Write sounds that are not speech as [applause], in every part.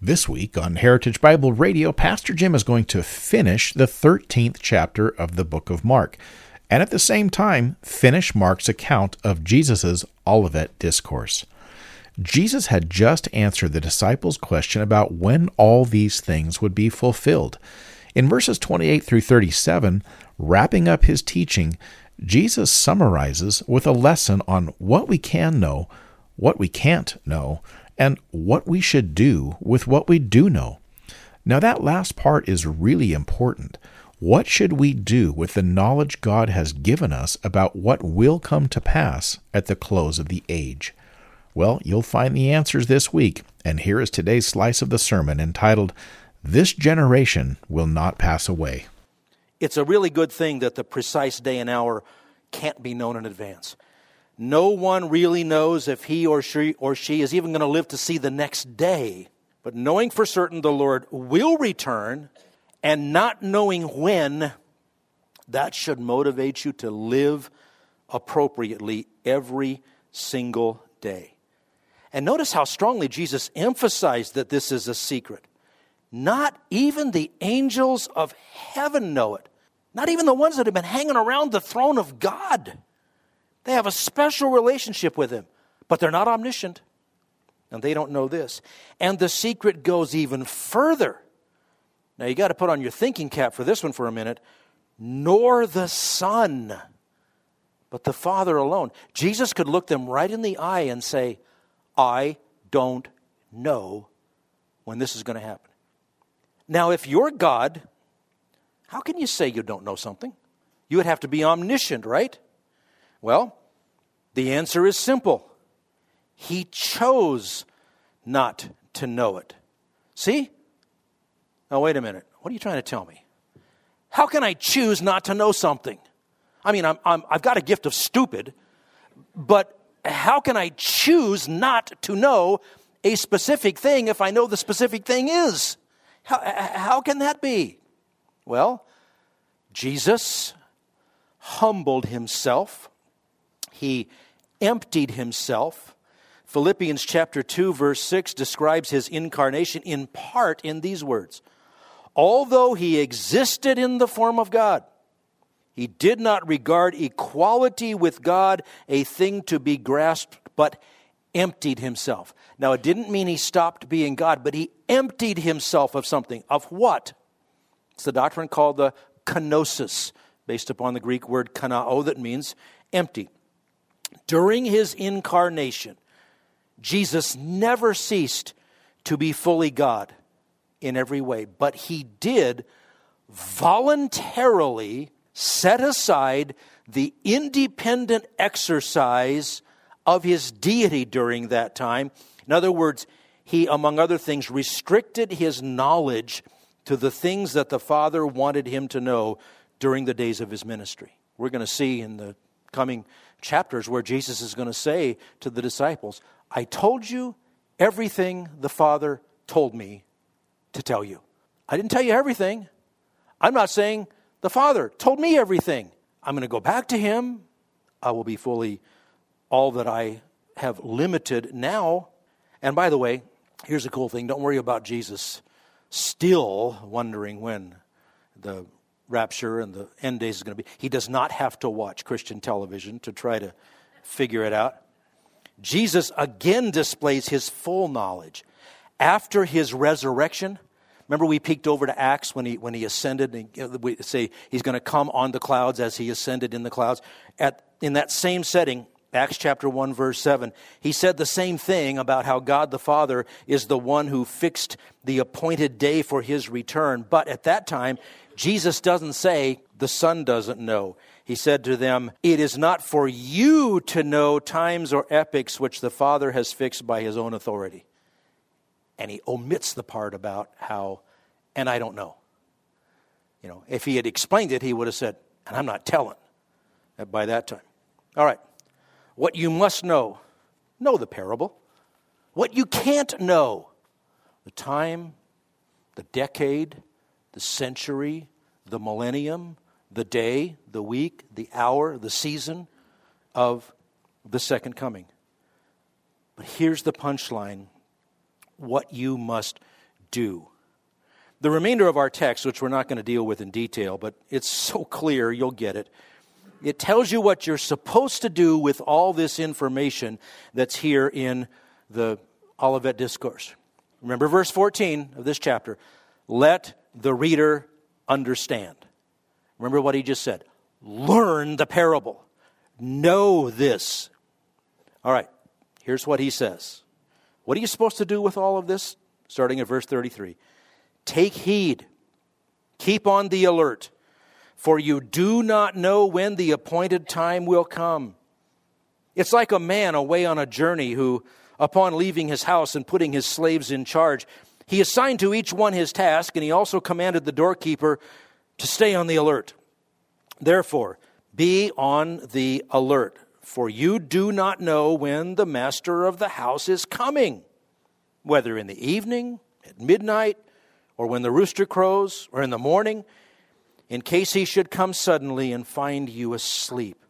This week on Heritage Bible Radio, Pastor Jim is going to finish the 13th chapter of the book of Mark, and at the same time, finish Mark's account of Jesus' Olivet Discourse. Jesus had just answered the disciples' question about when all these things would be fulfilled. In verses 28 through 37, wrapping up his teaching, Jesus summarizes with a lesson on what we can know, what we can't know, and what we should do with what we do know. Now, that last part is really important. What should we do with the knowledge God has given us about what will come to pass at the close of the age? Well, you'll find the answers this week, and here is today's slice of the sermon entitled, This Generation Will Not Pass Away. It's a really good thing that the precise day and hour can't be known in advance. No one really knows if he or she or she is even going to live to see the next day. But knowing for certain the Lord will return and not knowing when, that should motivate you to live appropriately every single day. And notice how strongly Jesus emphasized that this is a secret. Not even the angels of heaven know it. Not even the ones that have been hanging around the throne of God. They have a special relationship with Him, but they're not omniscient. And they don't know this. And the secret goes even further. Now you got to put on your thinking cap for this one for a minute. Nor the Son, but the Father alone. Jesus could look them right in the eye and say, I don't know when this is going to happen. Now, if you're God, how can you say you don't know something? You would have to be omniscient, right? Well, the answer is simple He chose not to know it. See? Now, wait a minute. What are you trying to tell me? How can I choose not to know something? I mean, I'm, i have got a gift of stupid, but how can I choose not to know a specific thing if I know the specific thing is? How, how can that be? Well, Jesus humbled himself he emptied himself. Philippians chapter 2 verse 6 describes his incarnation in part in these words. Although he existed in the form of God, he did not regard equality with God a thing to be grasped, but emptied himself. Now, it didn't mean he stopped being God, but he emptied himself of something. Of what? It's the doctrine called the kenosis, based upon the Greek word kenoo, that means empty. During his incarnation, Jesus never ceased to be fully God in every way, but he did voluntarily set aside the independent exercise of his deity during that time. In other words, he, among other things, restricted his knowledge to the things that the Father wanted him to know during the days of his ministry. We're going to see in the coming chapters where Jesus is going to say to the disciples, I told you everything the Father told me to tell you. I didn't tell you everything. I'm not saying the Father told me everything. I'm going to go back to Him. I will be fully all that I have limited now. And by the way, here's a cool thing don't worry about Jesus still wondering when the rapture and the end days is going to be. He does not have to watch Christian television to try to figure it out. Jesus again displays his full knowledge. After his resurrection, remember we peeked over to Acts when he, when he ascended, and we say he's going to come on the clouds as he ascended in the clouds. At, in that same setting, Acts chapter 1, verse 7, he said the same thing about how God the Father is the one who fixed the appointed day for his return. But at that time, Jesus doesn't say the Son doesn't know. He said to them, It is not for you to know times or epochs which the Father has fixed by his own authority. And he omits the part about how, and I don't know. You know, if he had explained it, he would have said, and I'm not telling by that time. All right. What you must know, know the parable. What you can't know, the time, the decade, the century, the millennium, the day, the week, the hour, the season of the second coming. But here's the punchline what you must do. The remainder of our text, which we're not going to deal with in detail, but it's [laughs] so clear, you'll get it. It tells you what you're supposed to do with all this information that's here in the Olivet Discourse. Remember verse 14 of this chapter. Let the reader understand. Remember what he just said. Learn the parable. Know this. All right, here's what he says. What are you supposed to do with all of this? Starting at verse 33. Take heed, keep on the alert, for you do not know when the appointed time will come. It's like a man away on a journey who, upon leaving his house and putting his slaves in charge, he assigned to each one his task, and he also commanded the doorkeeper to stay on the alert. Therefore, be on the alert, for you do not know when the master of the house is coming, whether in the evening, at midnight, or when the rooster crows, or in the morning, in case he should come suddenly and find you asleep.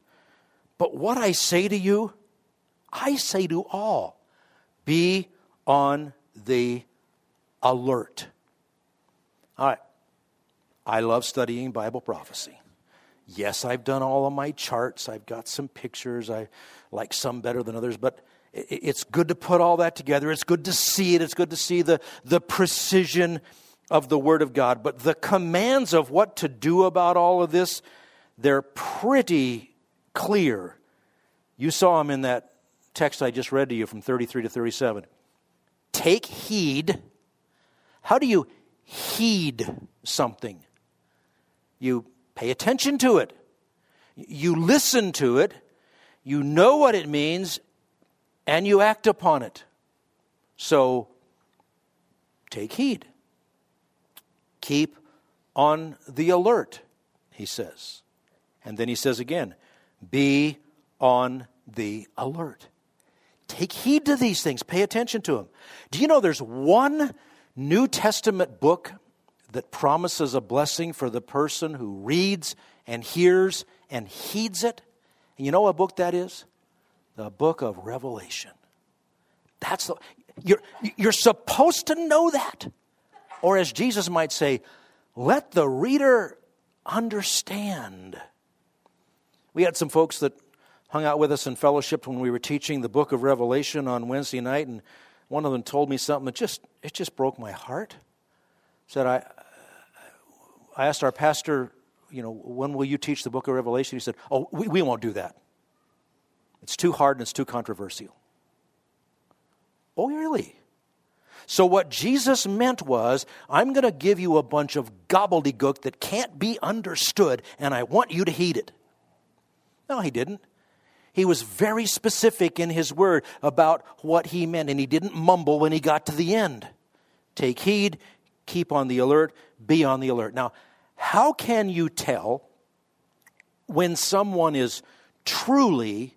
But what I say to you, I say to all be on the alert. All right. I love studying Bible prophecy. Yes, I've done all of my charts. I've got some pictures. I like some better than others, but it's good to put all that together. It's good to see it. It's good to see the, the precision of the Word of God. But the commands of what to do about all of this, they're pretty clear. You saw them in that text I just read to you from 33 to 37. Take heed how do you heed something? You pay attention to it, you listen to it, you know what it means, and you act upon it. So take heed. Keep on the alert, he says. And then he says again, be on the alert. Take heed to these things, pay attention to them. Do you know there's one New Testament book that promises a blessing for the person who reads and hears and heeds it. And you know what book that is? The book of Revelation. That's the you're you're supposed to know that. Or as Jesus might say, let the reader understand. We had some folks that hung out with us in fellowship when we were teaching the book of Revelation on Wednesday night and one of them told me something that just it just broke my heart. Said I I asked our pastor, you know, when will you teach the book of Revelation? He said, Oh, we, we won't do that. It's too hard and it's too controversial. Oh, really? So, what Jesus meant was, I'm going to give you a bunch of gobbledygook that can't be understood, and I want you to heed it. No, he didn't. He was very specific in his word about what he meant, and he didn't mumble when he got to the end. Take heed, keep on the alert, be on the alert. Now, how can you tell when someone is truly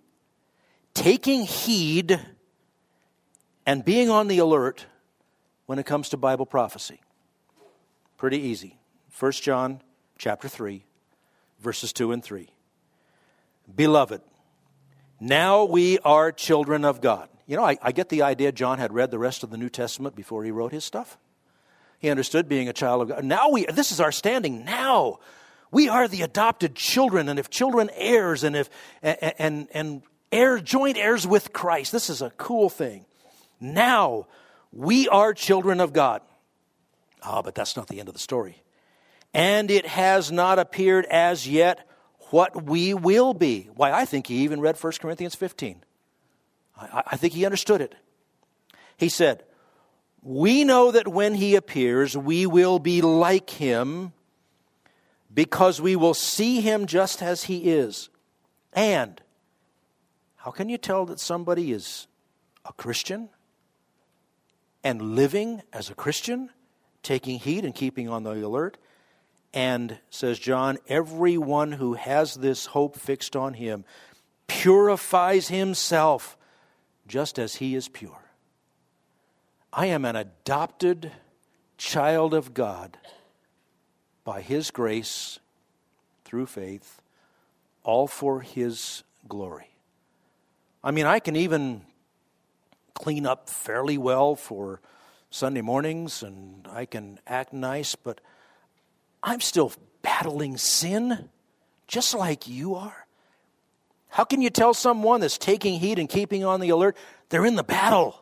taking heed and being on the alert when it comes to Bible prophecy? Pretty easy. 1 John chapter 3 verses 2 and 3. Beloved, now we are children of God. You know, I, I, get the idea John had read the rest of the New Testament before he wrote his stuff. He understood being a child of God. Now we, this is our standing now. We are the adopted children, and if children heirs, and if and and, and heir, joint heirs with Christ, this is a cool thing. Now we are children of God. Ah, oh, but that's not the end of the story. And it has not appeared as yet what we will be. Why, I think he even read 1 Corinthians 15. I, I think he understood it. He said, We know that when he appears, we will be like him because we will see him just as he is. And how can you tell that somebody is a Christian and living as a Christian, taking heed and keeping on the alert? And, says John, everyone who has this hope fixed on him purifies himself just as he is pure. I am an adopted child of God by his grace through faith, all for his glory. I mean, I can even clean up fairly well for Sunday mornings and I can act nice, but I'm still battling sin just like you are. How can you tell someone that's taking heed and keeping on the alert? They're in the battle.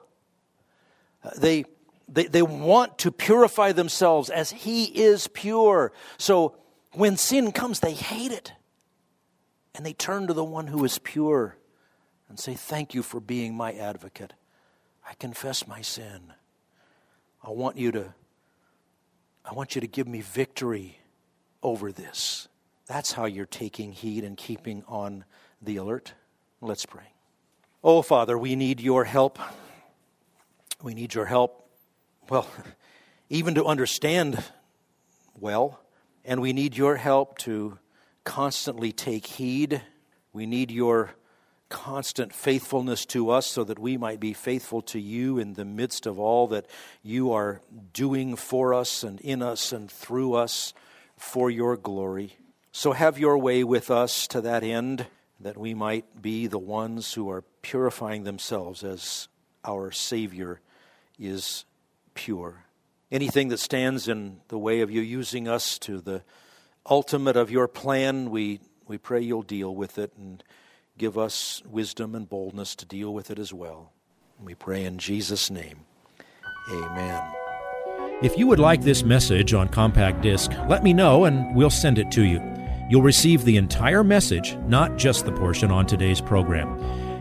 Uh, they, they, they want to purify themselves as He is pure. So when sin comes, they hate it. And they turn to the one who is pure and say, Thank you for being my advocate. I confess my sin. I want you to I want you to give me victory over this. That's how you're taking heed and keeping on the alert. Let's pray. Oh, Father, we need your help. We need your help, well, [laughs] even to understand well, and we need your help to constantly take heed. We need your constant faithfulness to us so that we might be faithful to you in the midst of all that you are doing for us and in us and through us for your glory. So have your way with us to that end, that we might be the ones who are purifying themselves as our Savior is pure. Anything that stands in the way of you using us to the ultimate of your plan, we, we pray you'll deal with it and give us wisdom and boldness to deal with it as well. We pray in Jesus' name. Amen. If you would like this message on compact disc, let me know and we'll send it to you. You'll receive the entire message, not just the portion on today's program.